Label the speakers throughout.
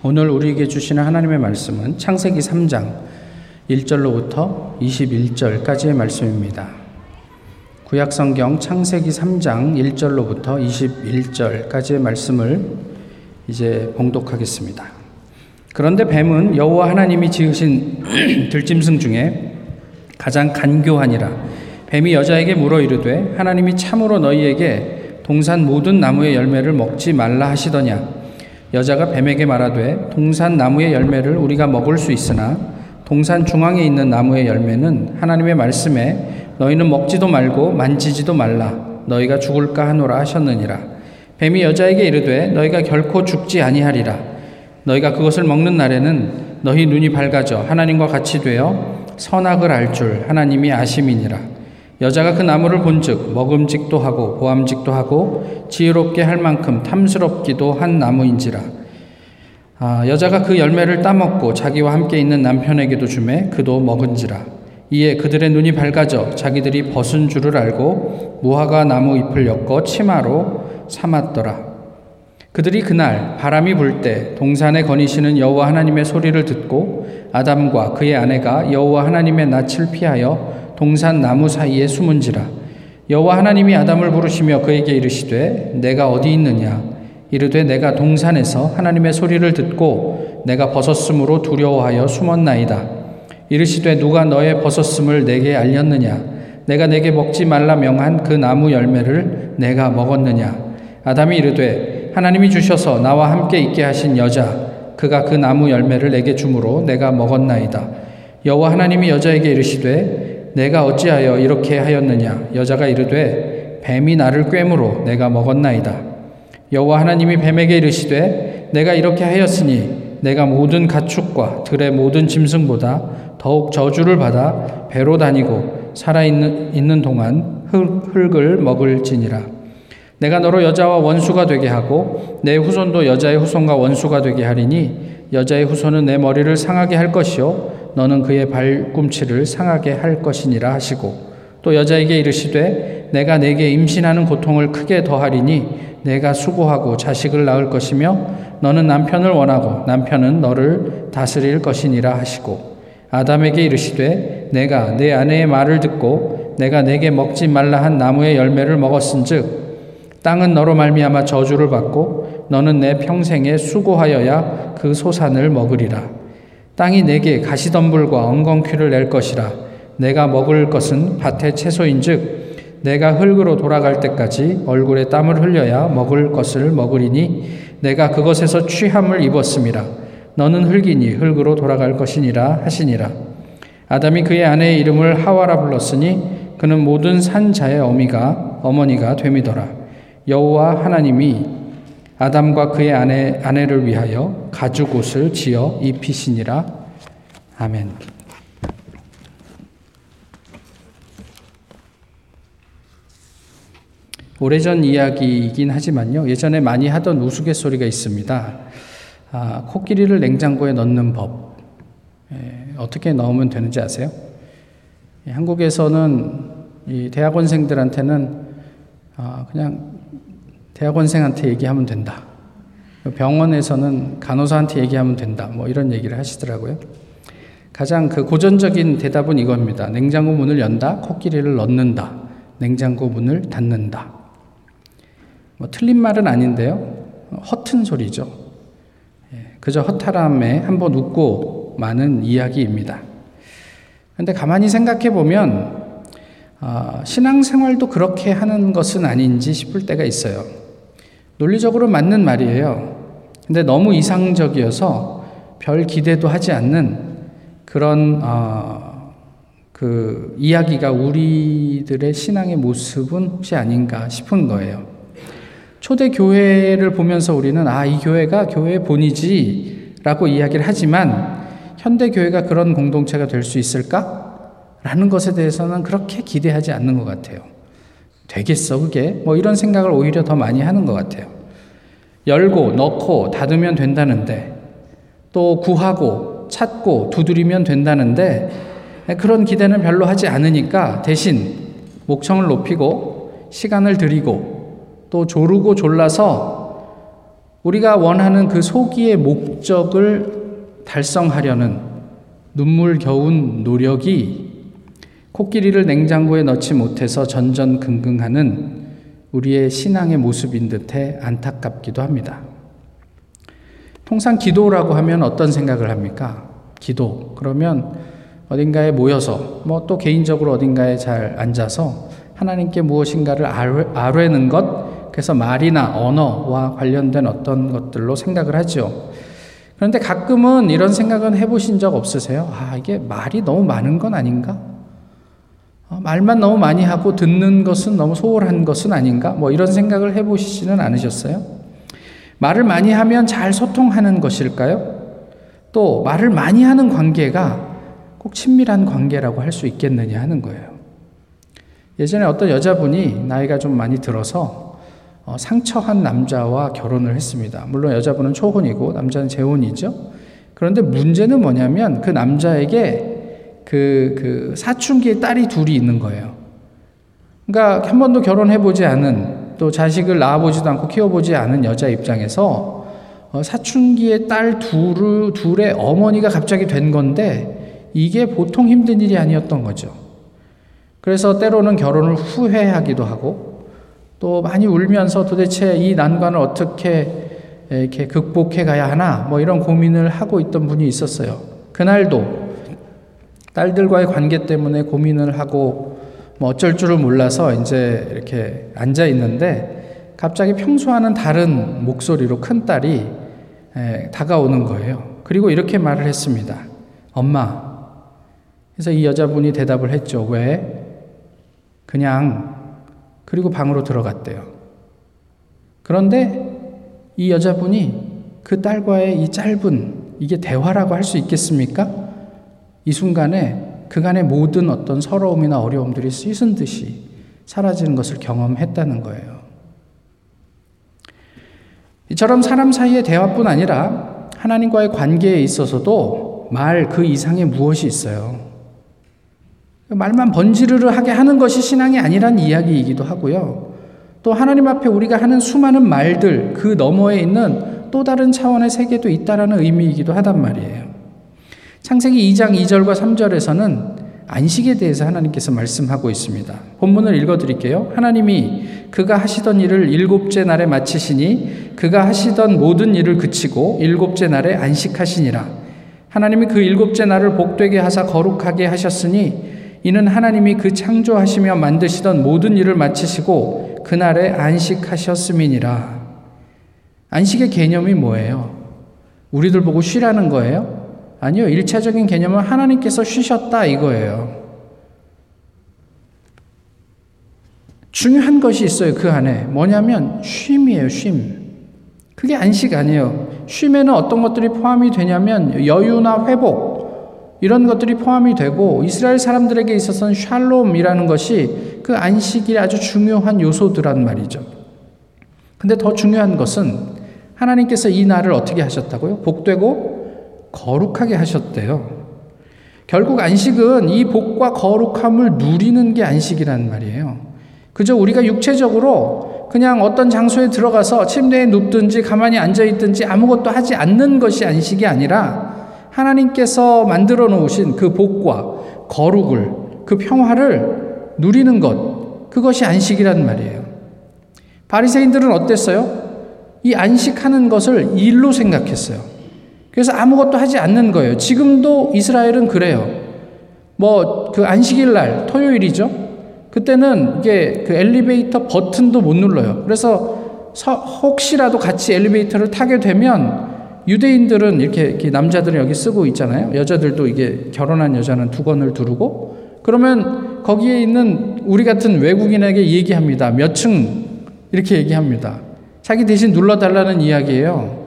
Speaker 1: 오늘 우리에게 주시는 하나님의 말씀은 창세기 3장 1절로부터 21절까지의 말씀입니다. 구약성경 창세기 3장 1절로부터 21절까지의 말씀을 이제 봉독하겠습니다. 그런데 뱀은 여호와 하나님이 지으신 들짐승 중에 가장 간교하니라. 뱀이 여자에게 물어 이르되 하나님이 참으로 너희에게 동산 모든 나무의 열매를 먹지 말라 하시더냐 여자가 뱀에게 말하되 동산 나무의 열매를 우리가 먹을 수 있으나 동산 중앙에 있는 나무의 열매는 하나님의 말씀에 너희는 먹지도 말고 만지지도 말라 너희가 죽을까 하노라 하셨느니라 뱀이 여자에게 이르되 너희가 결코 죽지 아니하리라 너희가 그것을 먹는 날에는 너희 눈이 밝아져 하나님과 같이 되어 선악을 알 줄 하나님이 아심이니라 여자가 그 나무를 본즉 먹음직도 하고 보암직도 하고 지혜롭게 할 만큼 탐스럽기도 한 나무인지라 아, 여자가 그 열매를 따먹고 자기와 함께 있는 남편에게도 주매 그도 먹은지라 이에 그들의 눈이 밝아져 자기들이 벗은 줄을 알고 무화과 나무 잎을 엮어 치마로 삼았더라 그들이 그날 바람이 불 때 동산에 거니시는 여호와 하나님의 소리를 듣고 아담과 그의 아내가 여호와 하나님의 낯을 피하여 동산 나무 사이에 숨은지라 여호와 하나님이 아담을 부르시며 그에게 이르시되 내가 어디 있느냐 이르되 내가 동산에서 하나님의 소리를 듣고 내가 벗었으므로 두려워하여 숨었나이다 이르시되 누가 너의 벗었음을 내게 알렸느냐 내가 내게 먹지 말라 명한 그 나무 열매를 내가 먹었느냐 아담이 이르되 하나님이 주셔서 나와 함께 있게 하신 여자 그가 그 나무 열매를 내게 주므로 내가 먹었나이다 여호와 하나님이 여자에게 이르시되 내가 어찌하여 이렇게 하였느냐 여자가 이르되 뱀이 나를 꿰므로 내가 먹었나이다 여호와 하나님이 뱀에게 이르시되 내가 이렇게 하였으니 내가 모든 가축과 들의 모든 짐승보다 더욱 저주를 받아 배로 다니고 살아있는 있는 동안 흙, 을 먹을지니라 내가 너로 여자와 원수가 되게 하고 내 후손도 여자의 후손과 원수가 되게 하리니 여자의 후손은 내 머리를 상하게 할 것이요 너는 그의 발꿈치를 상하게 할 것이니라 하시고 또 여자에게 이르시되 내가 내게 임신하는 고통을 크게 더하리니 내가 수고하고 자식을 낳을 것이며 너는 남편을 원하고 남편은 너를 다스릴 것이니라 하시고 아담에게 이르시되 내가 내 아내의 말을 듣고 내가 내게 먹지 말라 한 나무의 열매를 먹었은즉 땅은 너로 말미암아 저주를 받고 너는 내 평생에 수고하여야 그 소산을 먹으리라 땅이 내게 가시덤불과 엉겅퀴를 낼 것이라 내가 먹을 것은 밭의 채소인즉 내가 흙으로 돌아갈 때까지 얼굴에 땀을 흘려야 먹을 것을 먹으리니 내가 그것에서 취함을 입었음이라 너는 흙이니 흙으로 돌아갈 것이니라 하시니라 아담이 그의 아내의 이름을 하와라 불렀으니 그는 모든 산자의 어미가 어머니가 됨이더라 여호와 하나님이 아담과 그의 아내 아내를 위하여 가죽 옷을 지어 입히시니라. 아멘. 오래전 이야기이긴 하지만요. 예전에 많이 하던 우스갯소리가 있습니다. 아, 코끼리를 냉장고에 넣는 법. 예, 어떻게 넣으면 되는지 아세요? 예, 한국에서는 대학원생들한테는 아, 그냥 대학원생한테 얘기하면 된다. 병원에서는 간호사한테 얘기하면 된다. 뭐 이런 얘기를 하시더라고요. 가장 그 고전적인 대답은 이겁니다. 냉장고 문을 연다, 코끼리를 넣는다, 냉장고 문을 닫는다. 뭐 틀린 말은 아닌데요. 허튼 소리죠. 예, 그저 허탈함에 한 번 웃고 마는 이야기입니다. 그런데 가만히 생각해 보면 어, 신앙생활도 그렇게 하는 것은 아닌지 싶을 때가 있어요. 논리적으로 맞는 말이에요. 근데 너무 이상적이어서 별 기대도 하지 않는 그런 어, 그 이야기가 우리들의 신앙의 모습은 혹시 아닌가 싶은 거예요. 초대 교회를 보면서 우리는 아, 이 교회가 교회의 본이지라고 이야기를 하지만 현대 교회가 그런 공동체가 될 수 있을까? 라는 것에 대해서는 그렇게 기대하지 않는 것 같아요. 되겠어, 그게? 뭐 이런 생각을 오히려 더 많이 하는 것 같아요. 열고 넣고 닫으면 된다는데 또 구하고 찾고 두드리면 된다는데 그런 기대는 별로 하지 않으니까 대신 목청을 높이고 시간을 들이고 또 조르고 졸라서 우리가 원하는 그 소기의 목적을 달성하려는 눈물 겨운 노력이 코끼리를 냉장고에 넣지 못해서 전전긍긍하는 우리의 신앙의 모습인 듯해 안타깝기도 합니다. 통상 기도라고 하면 어떤 생각을 합니까? 기도. 그러면 어딘가에 모여서 뭐 또 개인적으로 어딘가에 잘 앉아서 하나님께 무엇인가를 아뢰는 것, 그래서 말이나 언어와 관련된 어떤 것들로 생각을 하죠. 그런데 가끔은 이런 생각은 해보신 적 없으세요? 아, 이게 말이 너무 많은 건 아닌가? 어, 말만 너무 많이 하고 듣는 것은 너무 소홀한 것은 아닌가? 뭐 이런 생각을 해보시지는 않으셨어요? 말을 많이 하면 잘 소통하는 것일까요? 또 말을 많이 하는 관계가 꼭 친밀한 관계라고 할 수 있겠느냐 하는 거예요. 예전에 어떤 여자분이 나이가 좀 많이 들어서 어, 상처한 남자와 결혼을 했습니다. 물론 여자분은 초혼이고 남자는 재혼이죠. 그런데 문제는 뭐냐면 그 남자에게 그, 그 사춘기에 딸이 둘이 있는 거예요. 그러니까 한 번도 결혼해보지 않은 또 자식을 낳아보지도 않고 키워보지 않은 여자 입장에서 어, 사춘기에 딸 둘을, 둘의 어머니가 갑자기 된 건데 이게 보통 힘든 일이 아니었던 거죠. 그래서 때로는 결혼을 후회하기도 하고 또 많이 울면서 도대체 이 난관을 어떻게 이렇게 극복해 가야 하나 뭐 이런 고민을 하고 있던 분이 있었어요. 그날도 딸들과의 관계 때문에 고민을 하고 뭐 어쩔 줄을 몰라서 이제 이렇게 앉아 있는데 갑자기 평소와는 다른 목소리로 큰 딸이 예, 다가오는 거예요. 그리고 이렇게 말을 했습니다. 엄마. 그래서 이 여자분이 대답을 했죠. 왜? 그냥 그리고 방으로 들어갔대요. 그런데 이 여자분이 그 딸과의 이 짧은 이게 대화라고 할 수 있겠습니까? 이 순간에 그간의 모든 어떤 서러움이나 어려움들이 씻은 듯이 사라지는 것을 경험했다는 거예요. 이처럼 사람 사이의 대화뿐 아니라 하나님과의 관계에 있어서도 말 그 이상의 무엇이 있어요. 말만 번지르르 하게 하는 것이 신앙이 아니란 이야기이기도 하고요. 또 하나님 앞에 우리가 하는 수많은 말들 그 너머에 있는 또 다른 차원의 세계도 있다라는 의미이기도 하단 말이에요. 창세기 2장 2절과 3절에서는 안식에 대해서 하나님께서 말씀하고 있습니다. 본문을 읽어 드릴게요. 하나님이 그가 하시던 일을 일곱째 날에 마치시니 그가 하시던 모든 일을 그치고 일곱째 날에 안식하시니라. 하나님이 그 일곱째 날을 복되게 하사 거룩하게 하셨으니 이는 하나님이 그 창조하시며 만드시던 모든 일을 마치시고 그날에 안식하셨음이니라. 안식의 개념이 뭐예요? 우리들 보고 쉬라는 거예요? 아니요. 일차적인 개념은 하나님께서 쉬셨다 이거예요. 중요한 것이 있어요. 그 안에. 뭐냐면 쉼이에요. 쉼. 그게 안식 아니에요. 쉼에는 어떤 것들이 포함이 되냐면 여유나 회복 이런 것들이 포함이 되고 이스라엘 사람들에게 있어서는 샬롬이라는 것이 그 안식이 아주 중요한 요소들란 말이죠. 근데 더 중요한 것은 하나님께서 이 날을 어떻게 하셨다고요? 복되고 거룩하게 하셨대요. 결국 안식은 이 복과 거룩함을 누리는 게 안식이란 말이에요. 그저 우리가 육체적으로 그냥 어떤 장소에 들어가서 침대에 눕든지 가만히 앉아 있든지 아무것도 하지 않는 것이 안식이 아니라 하나님께서 만들어 놓으신 그 복과 거룩을 그 평화를 누리는 것 그것이 안식이란 말이에요. 바리새인들은 어땠어요? 이 안식하는 것을 일로 생각했어요. 그래서 아무것도 하지 않는 거예요. 지금도 이스라엘은 그래요. 뭐 그 안식일 날 토요일이죠. 그때는 이게 그 엘리베이터 버튼도 못 눌러요. 그래서 서, 혹시라도 같이 엘리베이터를 타게 되면 유대인들은 이렇게, 이렇게 남자들은 여기 쓰고 있잖아요. 여자들도 이게 결혼한 여자는 두건을 두르고 그러면 거기에 있는 우리 같은 외국인에게 얘기합니다. 몇 층 이렇게 얘기합니다. 자기 대신 눌러달라는 이야기예요.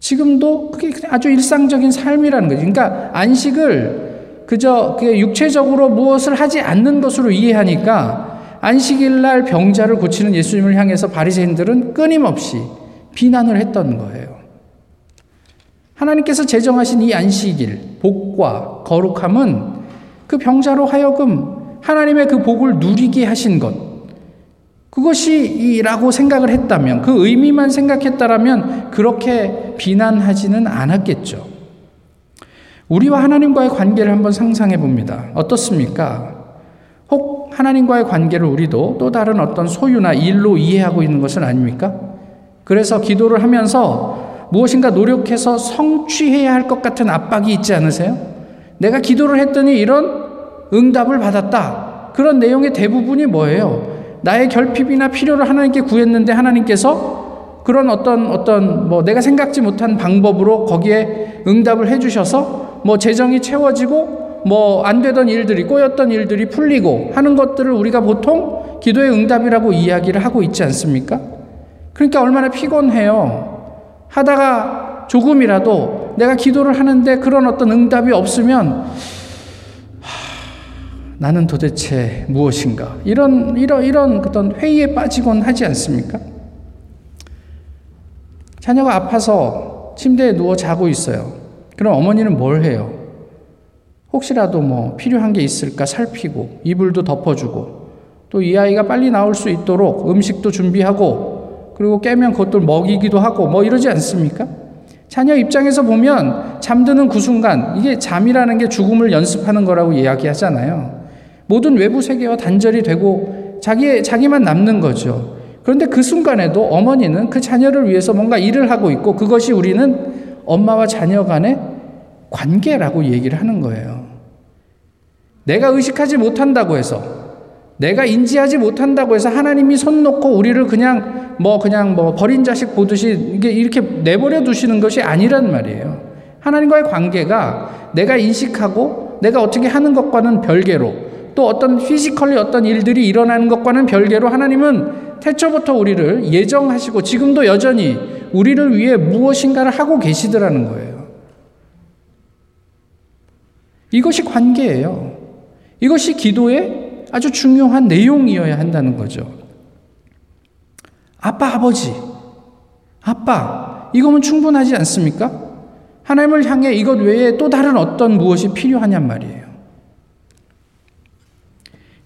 Speaker 1: 지금도 그게 아주 일상적인 삶이라는 거죠. 그러니까 안식을 그저 육체적으로 무엇을 하지 않는 것으로 이해하니까 안식일 날 병자를 고치는 예수님을 향해서 바리새인들은 끊임없이 비난을 했던 거예요. 하나님께서 제정하신 이 안식일, 복과 거룩함은 그 병자로 하여금 하나님의 그 복을 누리게 하신 것, 그것이라고 생각을 했다면, 그 의미만 생각했다라면 그렇게 비난하지는 않았겠죠. 우리와 하나님과의 관계를 한번 상상해 봅니다. 어떻습니까? 혹 하나님과의 관계를 우리도 또 다른 어떤 소유나 일로 이해하고 있는 것은 아닙니까? 그래서 기도를 하면서 무엇인가 노력해서 성취해야 할 것 같은 압박이 있지 않으세요? 내가 기도를 했더니 이런 응답을 받았다. 그런 내용의 대부분이 뭐예요? 나의 결핍이나 필요를 하나님께 구했는데 하나님께서 그런 어떤 어떤 뭐 내가 생각지 못한 방법으로 거기에 응답을 해주셔서 뭐 재정이 채워지고 뭐 안 되던 일들이 꼬였던 일들이 풀리고 하는 것들을 우리가 보통 기도의 응답이라고 이야기를 하고 있지 않습니까? 그러니까 얼마나 피곤해요. 하다가 조금이라도 내가 기도를 하는데 그런 어떤 응답이 없으면 나는 도대체 무엇인가? 이런, 이런, 이런 어떤 회의에 빠지곤 하지 않습니까? 자녀가 아파서 침대에 누워 자고 있어요. 그럼 어머니는 뭘 해요? 혹시라도 뭐 필요한 게 있을까 살피고, 이불도 덮어주고, 또 이 아이가 빨리 나올 수 있도록 음식도 준비하고, 그리고 깨면 그것도 먹이기도 하고, 뭐 이러지 않습니까? 자녀 입장에서 보면 잠드는 그 순간, 이게 잠이라는 게 죽음을 연습하는 거라고 이야기하잖아요. 모든 외부 세계와 단절이 되고 자기 자기만 남는 거죠. 그런데 그 순간에도 어머니는 그 자녀를 위해서 뭔가 일을 하고 있고 그것이 우리는 엄마와 자녀 간의 관계라고 얘기를 하는 거예요. 내가 의식하지 못한다고 해서 내가 인지하지 못한다고 해서 하나님이 손 놓고 우리를 그냥 뭐 그냥 뭐 버린 자식 보듯이 이 이렇게 내버려 두시는 것이 아니란 말이에요. 하나님과의 관계가 내가 인식하고 내가 어떻게 하는 것과는 별개로 또 어떤 피지컬리 어떤 일들이 일어나는 것과는 별개로 하나님은 태초부터 우리를 예정하시고 지금도 여전히 우리를 위해 무엇인가를 하고 계시더라는 거예요. 이것이 관계예요. 이것이 기도의 아주 중요한 내용이어야 한다는 거죠. 아빠, 아버지. 아빠. 이거면 충분하지 않습니까? 하나님을 향해 이것 외에 또 다른 어떤 무엇이 필요하냔 말이에요.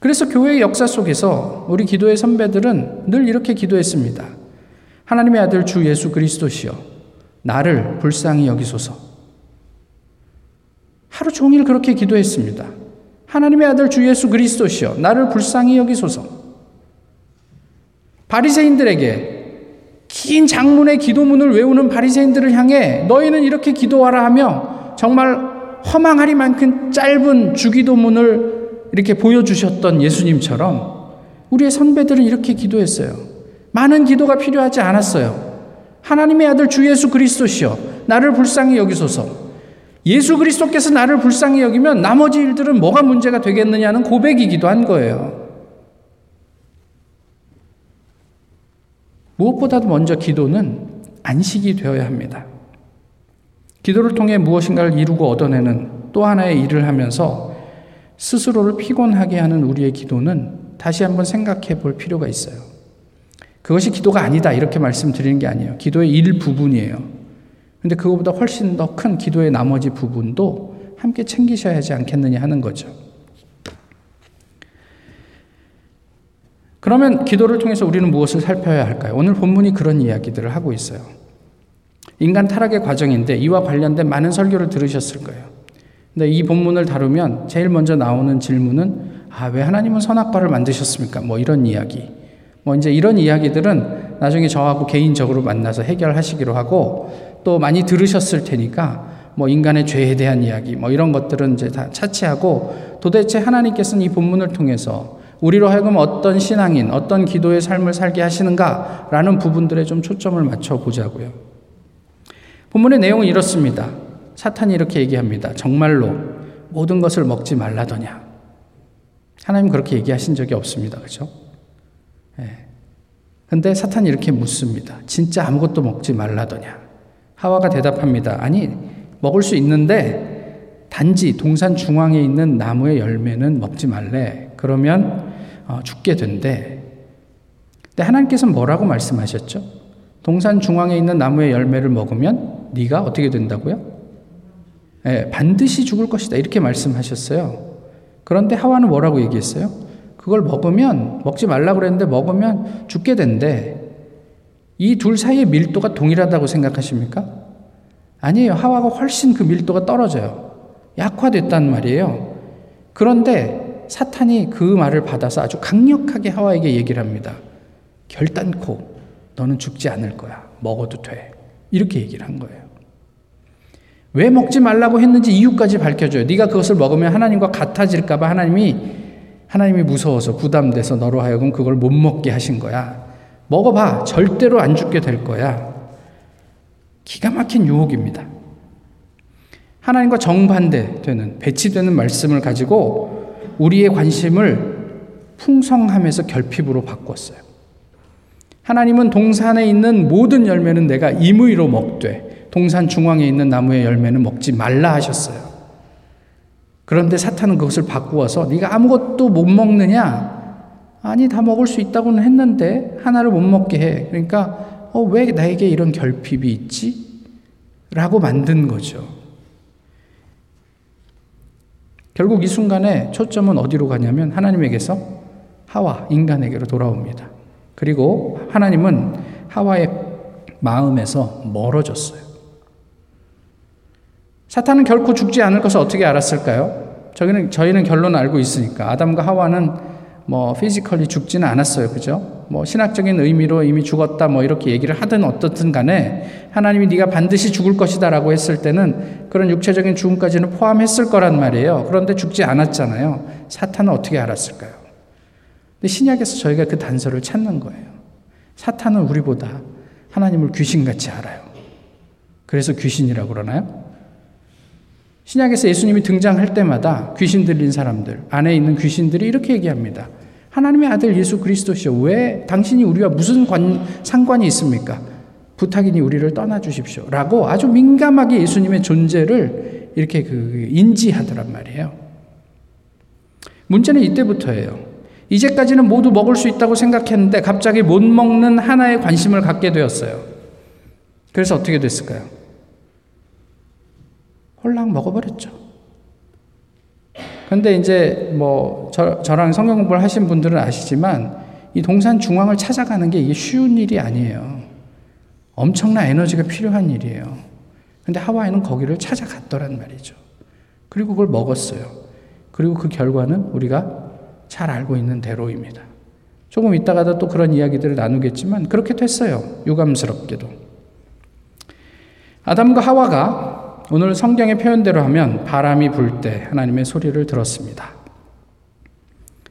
Speaker 1: 그래서 교회의 역사 속에서 우리 기도의 선배들은 늘 이렇게 기도했습니다. 하나님의 아들 주 예수 그리스도시여, 나를 불쌍히 여기소서. 하루 종일 그렇게 기도했습니다. 하나님의 아들 주 예수 그리스도시여, 나를 불쌍히 여기소서. 바리새인들에게 긴 장문의 기도문을 외우는 바리새인들을 향해 너희는 이렇게 기도하라 하며 정말 허망하리만큼 짧은 주기도문을 이렇게 보여주셨던 예수님처럼 우리의 선배들은 이렇게 기도했어요. 많은 기도가 필요하지 않았어요. 하나님의 아들 주 예수 그리스도시여, 나를 불쌍히 여기소서. 예수 그리스도께서 나를 불쌍히 여기면 나머지 일들은 뭐가 문제가 되겠느냐는 고백이기도 한 거예요. 무엇보다도 먼저 기도는 안식이 되어야 합니다. 기도를 통해 무엇인가를 이루고 얻어내는 또 하나의 일을 하면서 스스로를 피곤하게 하는 우리의 기도는 다시 한번 생각해 볼 필요가 있어요. 그것이 기도가 아니다 이렇게 말씀드리는 게 아니에요. 기도의 일부분이에요. 근데 그거보다 훨씬 더 큰 기도의 나머지 부분도 함께 챙기셔야 하지 않겠느냐 하는 거죠. 그러면 기도를 통해서 우리는 무엇을 살펴야 할까요? 오늘 본문이 그런 이야기들을 하고 있어요. 인간 타락의 과정인데 이와 관련된 많은 설교를 들으셨을 거예요. 근데 이 본문을 다루면 제일 먼저 나오는 질문은 아, 왜 하나님은 선악과를 만드셨습니까? 뭐 이런 이야기. 뭐 이제 이런 이야기들은 나중에 저하고 개인적으로 만나서 해결하시기로 하고 또 많이 들으셨을 테니까 뭐 인간의 죄에 대한 이야기 뭐 이런 것들은 이제 다 차치하고 도대체 하나님께서는 이 본문을 통해서 우리로 하여금 어떤 신앙인, 어떤 기도의 삶을 살게 하시는가라는 부분들에 좀 초점을 맞춰 보자고요. 본문의 내용은 이렇습니다. 사탄이 이렇게 얘기합니다. 정말로 모든 것을 먹지 말라더냐. 하나님 그렇게 얘기하신 적이 없습니다. 그죠? 예. 근데 사탄이 이렇게 묻습니다. 진짜 아무것도 먹지 말라더냐. 하와가 대답합니다. 아니, 먹을 수 있는데 단지 동산 중앙에 있는 나무의 열매는 먹지 말래. 그러면 어, 죽게 된대. 근데 하나님께서는 뭐라고 말씀하셨죠? 동산 중앙에 있는 나무의 열매를 먹으면 네가 어떻게 된다고요? 예, 반드시 죽을 것이다. 이렇게 말씀하셨어요. 그런데 하와는 뭐라고 얘기했어요? 그걸 먹으면, 먹지 말라 고 그랬는데 먹으면 죽게 된대. 이 둘 사이의 밀도가 동일하다고 생각하십니까? 아니에요. 하와가 훨씬 그 밀도가 떨어져요. 약화됐단 말이에요. 그런데 사탄이 그 말을 받아서 아주 강력하게 하와에게 얘기를 합니다. 결단코 너는 죽지 않을 거야. 먹어도 돼. 이렇게 얘기를 한 거예요. 왜 먹지 말라고 했는지 이유까지 밝혀줘요. 네가 그것을 먹으면 하나님과 같아질까봐 하나님이 하나님이 무서워서 부담돼서 너로 하여금 그걸 못 먹게 하신 거야. 먹어봐. 절대로 안 죽게 될 거야. 기가 막힌 유혹입니다. 하나님과 정반대되는 배치되는 말씀을 가지고 우리의 관심을 풍성함에서 결핍으로 바꿨어요. 하나님은 동산에 있는 모든 열매는 내가 임의로 먹되 동산 중앙에 있는 나무의 열매는 먹지 말라 하셨어요. 그런데 사탄은 그것을 바꾸어서 네가 아무것도 못 먹느냐? 아니 다 먹을 수 있다고는 했는데 하나를 못 먹게 해. 그러니까 어, 왜 나에게 이런 결핍이 있지? 라고 만든 거죠. 결국 이 순간에 초점은 어디로 가냐면 하나님에게서 하와 인간에게로 돌아옵니다. 그리고 하나님은 하와의 마음에서 멀어졌어요. 사탄은 결코 죽지 않을 것을 어떻게 알았을까요? 저희는, 저희는 결론 알고 있으니까. 아담과 하와는 뭐, 피지컬리 죽지는 않았어요. 그죠? 뭐, 신학적인 의미로 이미 죽었다, 뭐, 이렇게 얘기를 하든 어떻든 간에, 하나님이 네가 반드시 죽을 것이다 라고 했을 때는 그런 육체적인 죽음까지는 포함했을 거란 말이에요. 그런데 죽지 않았잖아요. 사탄은 어떻게 알았을까요? 근데 신약에서 저희가 그 단서를 찾는 거예요. 사탄은 우리보다 하나님을 귀신같이 알아요. 그래서 귀신이라고 그러나요? 신약에서 예수님이 등장할 때마다 귀신 들린 사람들, 안에 있는 귀신들이 이렇게 얘기합니다. 하나님의 아들 예수 그리스도시여, 왜 당신이 우리와 무슨 관, 상관이 있습니까? 부탁이니 우리를 떠나주십시오. 라고 아주 민감하게 예수님의 존재를 이렇게 그 인지하더란 말이에요. 문제는 이때부터예요. 이제까지는 모두 먹을 수 있다고 생각했는데 갑자기 못 먹는 하나의 관심을 갖게 되었어요. 그래서 어떻게 됐을까요? 홀랑 먹어버렸죠. 근데 이제 뭐 저, 저랑 성경 공부를 하신 분들은 아시지만 이 동산 중앙을 찾아가는 게 이게 쉬운 일이 아니에요. 엄청난 에너지가 필요한 일이에요. 근데 하와이는 거기를 찾아갔더란 말이죠. 그리고 그걸 먹었어요. 그리고 그 결과는 우리가 잘 알고 있는 대로입니다. 조금 이따가도 또 그런 이야기들을 나누겠지만 그렇게 됐어요. 유감스럽게도. 아담과 하와가 오늘 성경의 표현대로 하면 바람이 불 때 하나님의 소리를 들었습니다.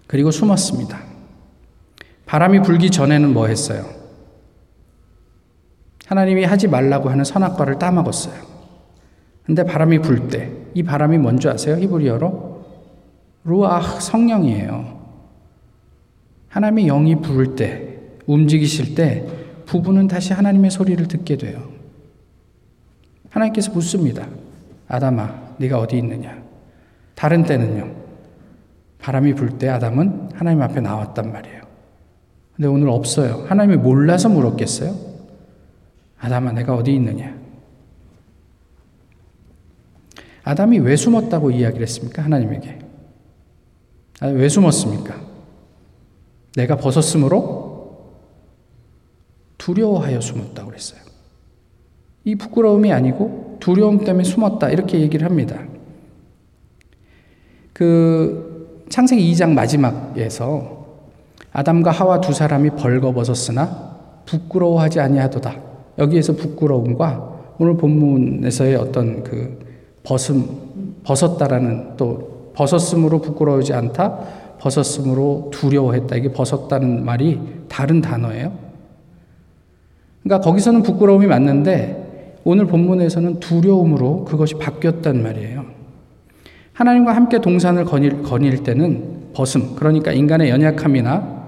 Speaker 1: 그리고 숨었습니다. 바람이 불기 전에는 뭐 했어요? 하나님이 하지 말라고 하는 선악과를 따먹었어요. 근데 바람이 불 때, 이 바람이 뭔지 아세요? 히브리어로? 루아 성령이에요. 하나님의 영이 부을 때, 움직이실 때, 부부는 다시 하나님의 소리를 듣게 돼요. 하나님께서 묻습니다. 아담아, 네가 어디 있느냐? 다른 때는요. 바람이 불 때 아담은 하나님 앞에 나왔단 말이에요. 근데 오늘 없어요. 하나님이 몰라서 물었겠어요? 아담아, 내가 어디 있느냐? 아담이 왜 숨었다고 이야기를 했습니까? 하나님에게. 아니, 왜 숨었습니까? 내가 벗었으므로 두려워하여 숨었다고 그랬어요. 이 부끄러움이 아니고 두려움 때문에 숨었다. 이렇게 얘기를 합니다. 그 창세기 2장 마지막에서 아담과 하와 두 사람이 벌거벗었으나 부끄러워하지 아니하도다. 여기에서 부끄러움과 오늘 본문에서의 어떤 그 벗음, 벗었다라는 또 벗었음으로 부끄러워하지 않다, 벗었음으로 두려워했다. 이게 벗었다는 말이 다른 단어예요. 그러니까 거기서는 부끄러움이 맞는데 오늘 본문에서는 두려움으로 그것이 바뀌었단 말이에요. 하나님과 함께 동산을 거닐, 거닐 때는 벗음, 그러니까 인간의 연약함이나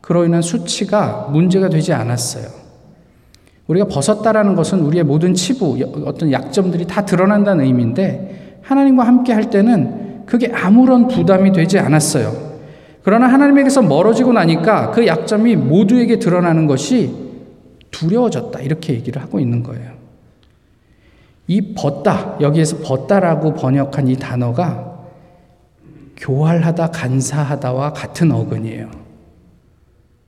Speaker 1: 그로 인한 수치가 문제가 되지 않았어요. 우리가 벗었다라는 것은 우리의 모든 치부, 어떤 약점들이 다 드러난다는 의미인데 하나님과 함께 할 때는 그게 아무런 부담이 되지 않았어요. 그러나 하나님에게서 멀어지고 나니까 그 약점이 모두에게 드러나는 것이 두려워졌다. 이렇게 얘기를 하고 있는 거예요. 이 벗다, 여기에서 벗다라고 번역한 이 단어가 교활하다, 간사하다와 같은 어근이에요.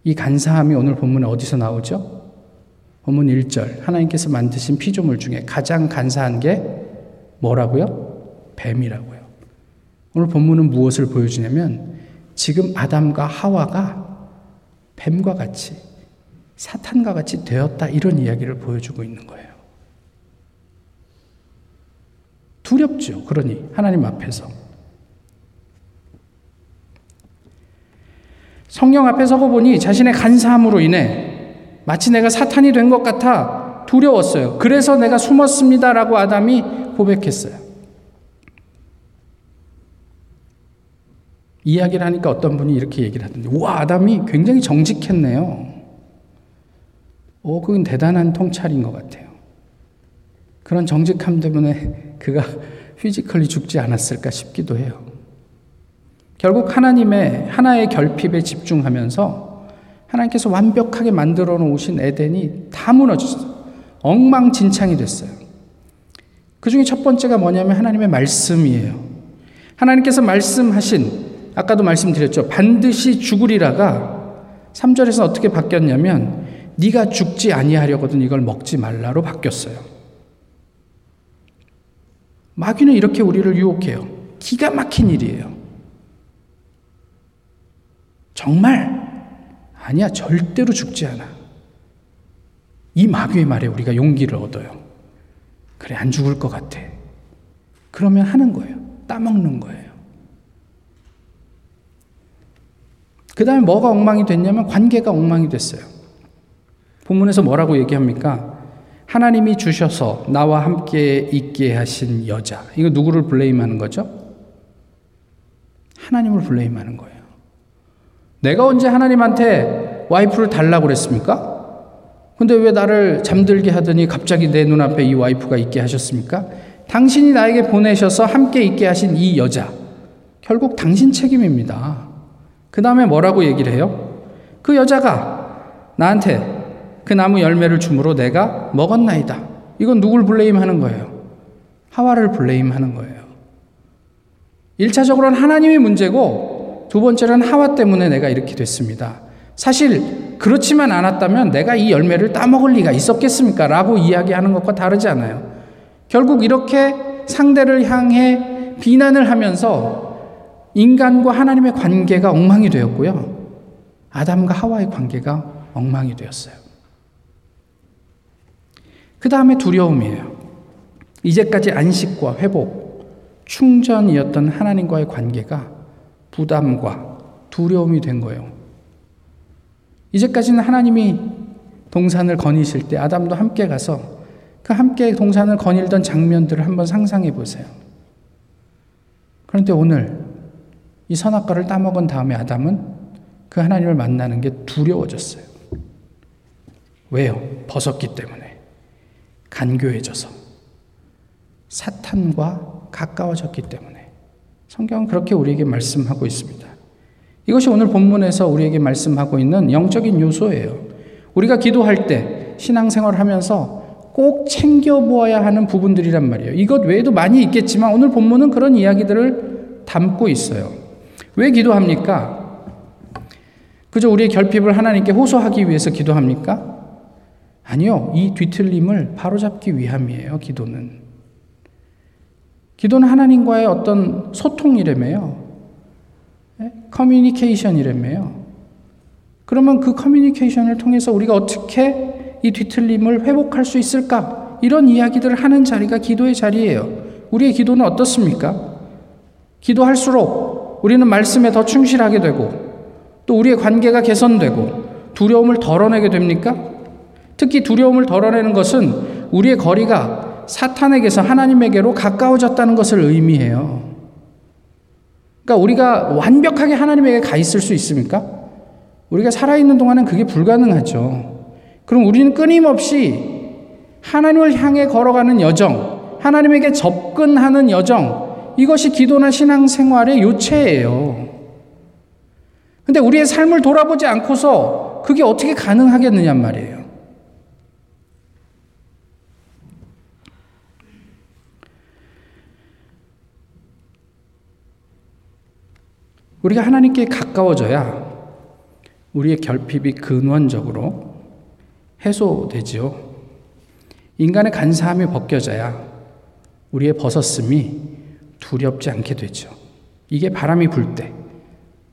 Speaker 1: 이 간사함이 오늘 본문에 어디서 나오죠? 본문 1절. 하나님께서 만드신 피조물 중에 가장 간사한 게 뭐라고요? 뱀이라고요. 오늘 본문은 무엇을 보여주냐면 지금 아담과 하와가 뱀과 같이 사탄과 같이 되었다 이런 이야기를 보여주고 있는 거예요. 두렵죠. 그러니 하나님 앞에서. 성령 앞에 서고 보니 자신의 간사함으로 인해 마치 내가 사탄이 된 것 같아 두려웠어요. 그래서 내가 숨었습니다라고 아담이 고백했어요. 이야기를 하니까 어떤 분이 이렇게 얘기를 하던데, 와, 아담이 굉장히 정직했네요. 오, 어, 그건 대단한 통찰인 것 같아요. 그런 정직함 때문에 그가 피지컬리 죽지 않았을까 싶기도 해요. 결국 하나님의 하나의 결핍에 집중하면서 하나님께서 완벽하게 만들어 놓으신 에덴이 다 무너졌어요. 엉망진창이 됐어요. 그 중에 첫 번째가 뭐냐면 하나님의 말씀이에요. 하나님께서 말씀하신 아까도 말씀드렸죠. 반드시 죽으리라가 3절에서 어떻게 바뀌었냐면 네가 죽지 아니하려거든 이걸 먹지 말라로 바뀌었어요. 마귀는 이렇게 우리를 유혹해요. 기가 막힌 일이에요. 정말 아니야 절대로 죽지 않아. 이 마귀의 말에 우리가 용기를 얻어요. 그래 안 죽을 것 같아. 그러면 하는 거예요. 따먹는 거예요. 그 다음에 뭐가 엉망이 됐냐면 관계가 엉망이 됐어요. 본문에서 뭐라고 얘기합니까? 하나님이 주셔서 나와 함께 있게 하신 여자. 이거 누구를 블레임하는 거죠? 하나님을 블레임하는 거예요. 내가 언제 하나님한테 와이프를 달라고 그랬습니까? 근데 왜 나를 잠들게 하더니 갑자기 내 눈앞에 이 와이프가 있게 하셨습니까? 당신이 나에게 보내셔서 함께 있게 하신 이 여자. 결국 당신 책임입니다. 그 다음에 뭐라고 얘기를 해요? 그 여자가 나한테 그 나무 열매를 주므로 내가 먹었나이다. 이건 누굴 블레임하는 거예요? 하와를 블레임하는 거예요. 1차적으로는 하나님이 문제고 두 번째는 하와 때문에 내가 이렇게 됐습니다. 사실 그렇지만 않았다면 내가 이 열매를 따먹을 리가 있었겠습니까? 라고 이야기하는 것과 다르지 않아요. 결국 이렇게 상대를 향해 비난을 하면서 인간과 하나님의 관계가 엉망이 되었고요. 아담과 하와의 관계가 엉망이 되었어요. 그 다음에 두려움이에요. 이제까지 안식과 회복, 충전이었던 하나님과의 관계가 부담과 두려움이 된 거예요. 이제까지는 하나님이 동산을 거니실 때 아담도 함께 가서 그 함께 동산을 거닐던 장면들을 한번 상상해 보세요. 그런데 오늘 이 선악과를 따먹은 다음에 아담은 그 하나님을 만나는 게 두려워졌어요. 왜요? 벗었기 때문에. 간교해져서 사탄과 가까워졌기 때문에 성경은 그렇게 우리에게 말씀하고 있습니다. 이것이 오늘 본문에서 우리에게 말씀하고 있는 영적인 요소예요. 우리가 기도할 때 신앙생활을 하면서 꼭 챙겨보아야 하는 부분들이란 말이에요. 이것 외에도 많이 있겠지만 오늘 본문은 그런 이야기들을 담고 있어요. 왜 기도합니까? 그저 우리의 결핍을 하나님께 호소하기 위해서 기도합니까? 아니요. 이 뒤틀림을 바로잡기 위함이에요, 기도는. 기도는 하나님과의 어떤 소통이라며요. 예? 커뮤니케이션이라며요. 그러면 그 커뮤니케이션을 통해서 우리가 어떻게 이 뒤틀림을 회복할 수 있을까? 이런 이야기들을 하는 자리가 기도의 자리예요. 우리의 기도는 어떻습니까? 기도할수록 우리는 말씀에 더 충실하게 되고 또 우리의 관계가 개선되고 두려움을 덜어내게 됩니까? 특히 두려움을 덜어내는 것은 우리의 거리가 사탄에게서 하나님에게로 가까워졌다는 것을 의미해요. 그러니까 우리가 완벽하게 하나님에게 가 있을 수 있습니까? 우리가 살아있는 동안은 그게 불가능하죠. 그럼 우리는 끊임없이 하나님을 향해 걸어가는 여정, 하나님에게 접근하는 여정, 이것이 기도나 신앙생활의 요체예요. 근데 우리의 삶을 돌아보지 않고서 그게 어떻게 가능하겠느냐 말이에요. 우리가 하나님께 가까워져야 우리의 결핍이 근원적으로 해소되지요. 인간의 간사함이 벗겨져야 우리의 벗었음이 두렵지 않게 되죠. 이게 바람이 불 때,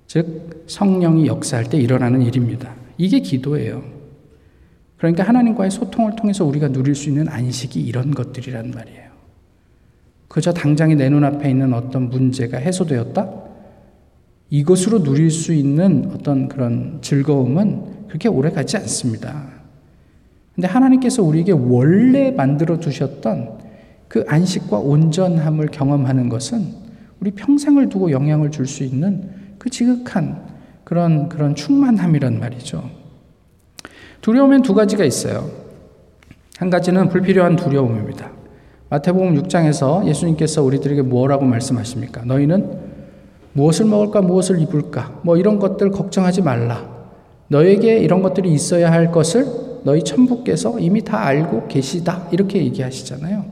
Speaker 1: 즉 성령이 역사할 때 일어나는 일입니다. 이게 기도예요. 그러니까 하나님과의 소통을 통해서 우리가 누릴 수 있는 안식이 이런 것들이란 말이에요. 그저 당장에 내 눈앞에 있는 어떤 문제가 해소되었다? 이것으로 누릴 수 있는 어떤 그런 즐거움은 그렇게 오래 가지 않습니다. 근데 하나님께서 우리에게 원래 만들어 두셨던 그 안식과 온전함을 경험하는 것은 우리 평생을 두고 영향을 줄 수 있는 그 지극한 그런 그런 충만함이란 말이죠. 두려움엔 두 가지가 있어요. 한 가지는 불필요한 두려움입니다. 마태복음 6장에서 예수님께서 우리들에게 뭐라고 말씀하십니까? 너희는 무엇을 먹을까, 무엇을 입을까, 뭐 이런 것들 걱정하지 말라. 너에게 이런 것들이 있어야 할 것을 너희 천부께서 이미 다 알고 계시다. 이렇게 얘기하시잖아요.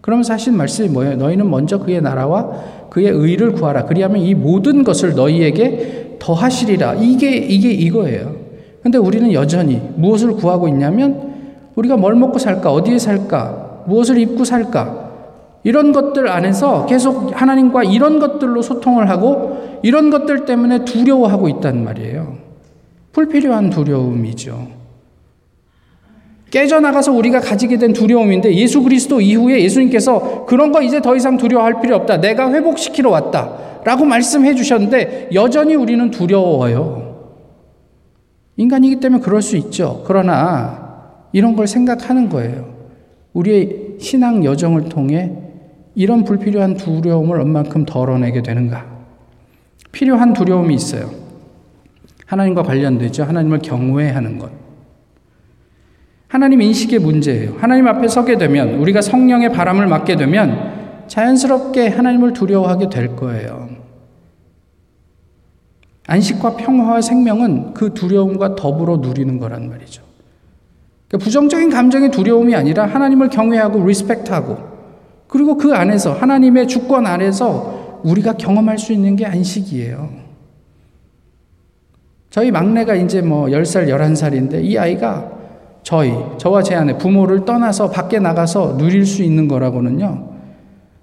Speaker 1: 그럼 사실 말씀이 뭐예요? 너희는 먼저 그의 나라와 그의 의를 구하라. 그리하면 이 모든 것을 너희에게 더하시리라. 이게, 이게 이거예요. 근데 우리는 여전히 무엇을 구하고 있냐면 우리가 뭘 먹고 살까? 어디에 살까? 무엇을 입고 살까? 이런 것들 안에서 계속 하나님과 이런 것들로 소통을 하고 이런 것들 때문에 두려워하고 있단 말이에요. 불필요한 두려움이죠. 깨져나가서 우리가 가지게 된 두려움인데 예수 그리스도 이후에 예수님께서 그런 거 이제 더 이상 두려워할 필요 없다. 내가 회복시키러 왔다. 라고 말씀해 주셨는데 여전히 우리는 두려워요. 인간이기 때문에 그럴 수 있죠. 그러나 이런 걸 생각하는 거예요. 우리의 신앙 여정을 통해 이런 불필요한 두려움을 얼만큼 덜어내게 되는가? 필요한 두려움이 있어요. 하나님과 관련되죠. 하나님을 경외하는 것. 하나님 인식의 문제예요. 하나님 앞에 서게 되면, 우리가 성령의 바람을 맞게 되면, 자연스럽게 하나님을 두려워하게 될 거예요. 안식과 평화와 생명은 그 두려움과 더불어 누리는 거란 말이죠. 그러니까 부정적인 감정의 두려움이 아니라 하나님을 경외하고 리스펙트하고 그리고 그 안에서 하나님의 주권 안에서 우리가 경험할 수 있는 게 안식이에요. 저희 막내가 이제 뭐 10살, 11살인데 이 아이가 저희, 저와 제 아내 부모를 떠나서 밖에 나가서 누릴 수 있는 거라고는요.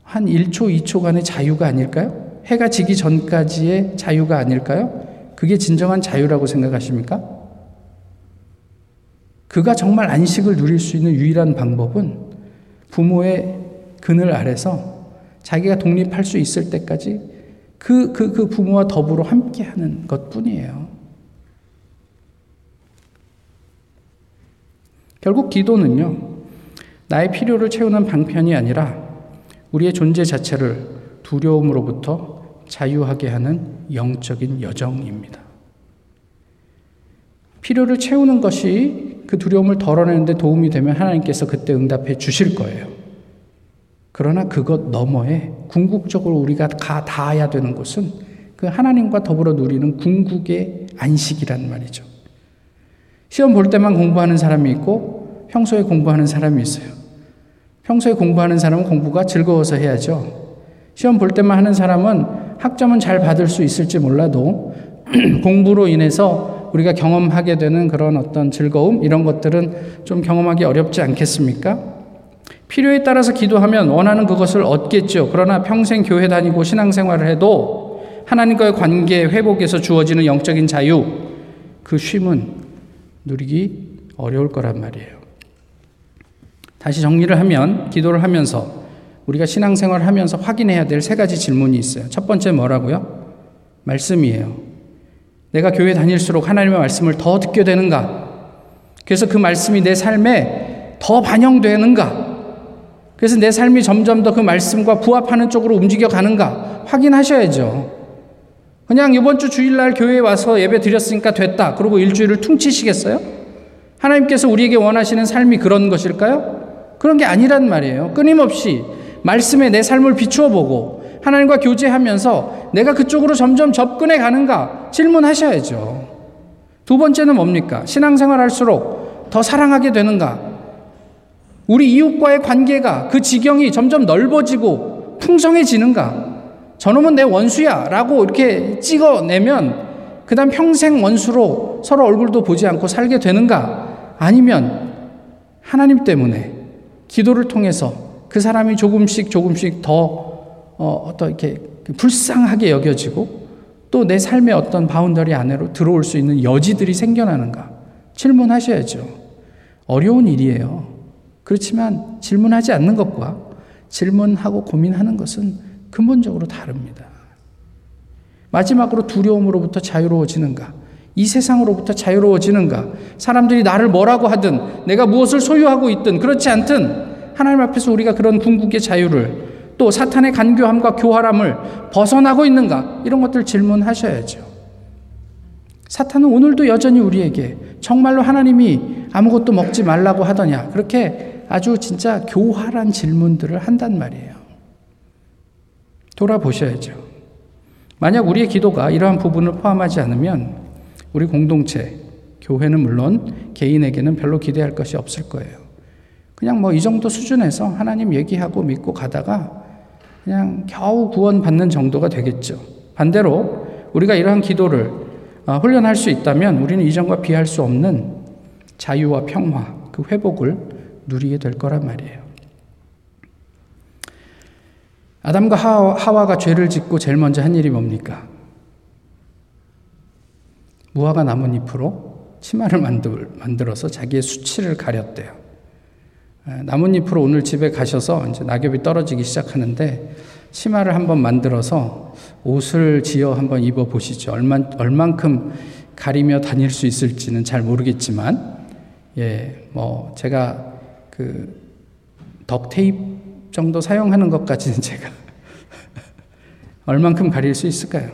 Speaker 1: 한 1초, 2초간의 자유가 아닐까요? 해가 지기 전까지의 자유가 아닐까요? 그게 진정한 자유라고 생각하십니까? 그가 정말 안식을 누릴 수 있는 유일한 방법은 부모의 그늘 아래서 자기가 독립할 수 있을 때까지 그, 그, 그 부모와 더불어 함께 하는 것 뿐이에요. 결국 기도는요, 나의 필요를 채우는 방편이 아니라 우리의 존재 자체를 두려움으로부터 자유하게 하는 영적인 여정입니다. 필요를 채우는 것이 그 두려움을 덜어내는데 도움이 되면 하나님께서 그때 응답해 주실 거예요. 그러나 그것 너머에 궁극적으로 우리가 가 닿아야 되는 것은 그 하나님과 더불어 누리는 궁극의 안식이란 말이죠. 시험 볼 때만 공부하는 사람이 있고 평소에 공부하는 사람이 있어요. 평소에 공부하는 사람은 공부가 즐거워서 해야죠. 시험 볼 때만 하는 사람은 학점은 잘 받을 수 있을지 몰라도 공부로 인해서 우리가 경험하게 되는 그런 어떤 즐거움 이런 것들은 좀 경험하기 어렵지 않겠습니까? 필요에 따라서 기도하면 원하는 그것을 얻겠죠. 그러나 평생 교회 다니고 신앙생활을 해도 하나님과의 관계 회복에서 주어지는 영적인 자유, 그 쉼은 누리기 어려울 거란 말이에요. 다시 정리를 하면, 기도를 하면서, 우리가 신앙생활을 하면서 확인해야 될 세 가지 질문이 있어요. 첫 번째 뭐라고요? 말씀이에요. 내가 교회 다닐수록 하나님의 말씀을 더 듣게 되는가? 그래서 그 말씀이 내 삶에 더 반영되는가? 그래서 내 삶이 점점 더 그 말씀과 부합하는 쪽으로 움직여 가는가 확인하셔야죠. 그냥 이번 주 주일날 교회에 와서 예배 드렸으니까 됐다. 그리고 일주일을 퉁치시겠어요? 하나님께서 우리에게 원하시는 삶이 그런 것일까요? 그런 게 아니란 말이에요. 끊임없이 말씀에 내 삶을 비추어 보고 하나님과 교제하면서 내가 그쪽으로 점점 접근해 가는가 질문하셔야죠. 두 번째는 뭡니까? 신앙생활 할수록 더 사랑하게 되는가? 우리 이웃과의 관계가 그 지경이 점점 넓어지고 풍성해지는가? 저놈은 내 원수야 라고 이렇게 찍어내면 그 다음 평생 원수로 서로 얼굴도 보지 않고 살게 되는가? 아니면 하나님 때문에 기도를 통해서 그 사람이 조금씩 조금씩 더 어, 어떤 이렇게 그 불쌍하게 여겨지고 또 내 삶의 어떤 바운더리 안으로 들어올 수 있는 여지들이 생겨나는가? 질문하셔야죠. 어려운 일이에요. 그렇지만 질문하지 않는 것과 질문하고 고민하는 것은 근본적으로 다릅니다. 마지막으로 두려움으로부터 자유로워지는가? 이 세상으로부터 자유로워지는가? 사람들이 나를 뭐라고 하든, 내가 무엇을 소유하고 있든, 그렇지 않든, 하나님 앞에서 우리가 그런 궁극의 자유를 또 사탄의 간교함과 교활함을 벗어나고 있는가? 이런 것들 질문하셔야죠. 사탄은 오늘도 여전히 우리에게 정말로 하나님이 아무것도 먹지 말라고 하더냐? 그렇게 아주 진짜 교활한 질문들을 한단 말이에요. 돌아보셔야죠. 만약 우리의 기도가 이러한 부분을 포함하지 않으면 우리 공동체, 교회는 물론 개인에게는 별로 기대할 것이 없을 거예요. 그냥 뭐 이 정도 수준에서 하나님 얘기하고 믿고 가다가 그냥 겨우 구원받는 정도가 되겠죠. 반대로 우리가 이러한 기도를 아, 훈련할 수 있다면 우리는 이전과 비할 수 없는 자유와 평화, 그 회복을 누리게 될 거란 말이에요. 아담과 하와, 가 죄를 짓고 제일 먼저 한 일이 뭡니까? 무화과 나뭇잎으로 치마를 만들어서 자기의 수치를 가렸대요. 나뭇잎으로 오늘 집에 가셔서 이제 낙엽이 떨어지기 시작하는데 치마를 한번 만들어서 옷을 지어 한번 입어 보시죠. 얼만 얼만큼 가리며 다닐 수 있을지는 잘 모르겠지만 예, 뭐 제가 그 덕테이프 정도 사용하는 것까지는 제가 얼만큼 가릴 수 있을까요?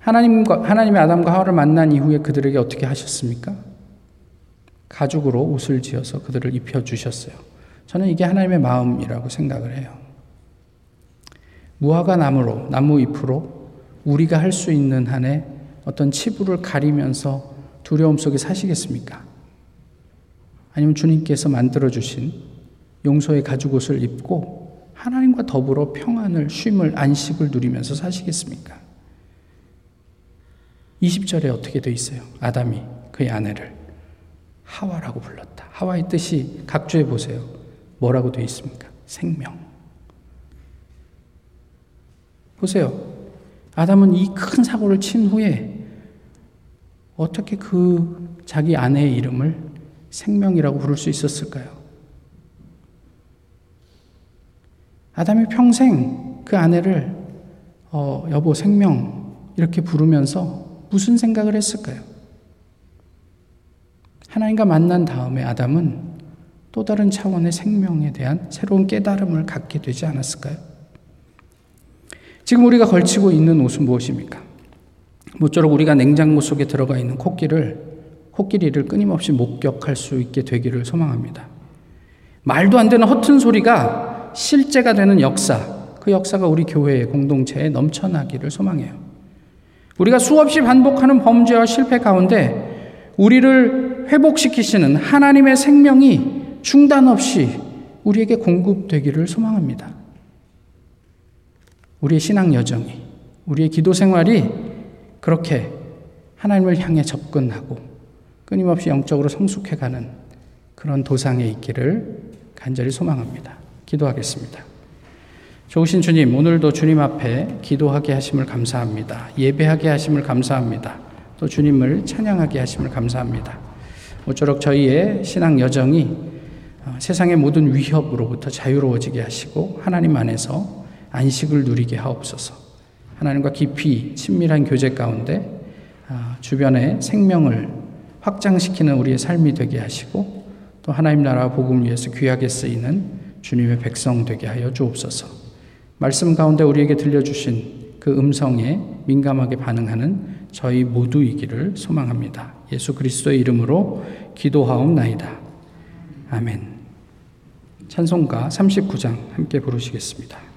Speaker 1: 하나님과 하나님의 아담과 하와를 만난 이후에 그들에게 어떻게 하셨습니까? 가죽으로 옷을 지어서 그들을 입혀 주셨어요. 저는 이게 하나님의 마음이라고 생각을 해요. 무화과 나무로 나무 잎으로 우리가 할 수 있는 한에 어떤 치부를 가리면서 두려움 속에 사시겠습니까? 아니면 주님께서 만들어 주신 용서의 가죽 옷을 입고 하나님과 더불어 평안을 쉼을 안식을 누리면서 사시겠습니까? 20절에 어떻게 되어 있어요? 아담이 그의 아내를 하와라고 불렀다. 하와의 뜻이 각주해 보세요. 뭐라고 되어 있습니까? 생명. 보세요. 아담은 이 큰 사고를 친 후에 어떻게 그 자기 아내의 이름을 생명이라고 부를 수 있었을까요? 아담이 평생 그 아내를 어, 여보 생명 이렇게 부르면서 무슨 생각을 했을까요? 하나님과 만난 다음에 아담은 또 다른 차원의 생명에 대한 새로운 깨달음을 갖게 되지 않았을까요? 지금 우리가 걸치고 있는 옷은 무엇입니까? 모쪼록 우리가 냉장고 속에 들어가 있는 코끼를 코끼리를 끊임없이 목격할 수 있게 되기를 소망합니다. 말도 안 되는 허튼 소리가 실제가 되는 역사, 그 역사가 우리 교회의 공동체에 넘쳐나기를 소망해요. 우리가 수없이 반복하는 범죄와 실패 가운데 우리를 회복시키시는 하나님의 생명이 중단 없이 우리에게 공급되기를 소망합니다. 우리의 신앙 여정이, 우리의 기도 생활이 그렇게 하나님을 향해 접근하고 끊임없이 영적으로 성숙해가는 그런 도상에 있기를 간절히 소망합니다. 기도하겠습니다. 좋으신 주님, 오늘도 주님 앞에 기도하게 하심을 감사합니다. 예배하게 하심을 감사합니다. 또 주님을 찬양하게 하심을 감사합니다. 모쪼록 저희의 신앙 여정이 어, 세상의 모든 위협으로부터 자유로워지게 하시고 하나님 안에서 안식을 누리게 하옵소서. 하나님과 깊이 친밀한 교제 가운데 어, 주변의 생명을 확장시키는 우리의 삶이 되게 하시고 또 하나님 나라 복음을 위해서 귀하게 쓰이는 주님의 백성 되게 하여 주옵소서. 말씀 가운데 우리에게 들려주신 그 음성에 민감하게 반응하는 저희 모두이기를 소망합니다. 예수 그리스도의 이름으로 기도하옵나이다. 아멘. 찬송가 39장 함께 부르시겠습니다.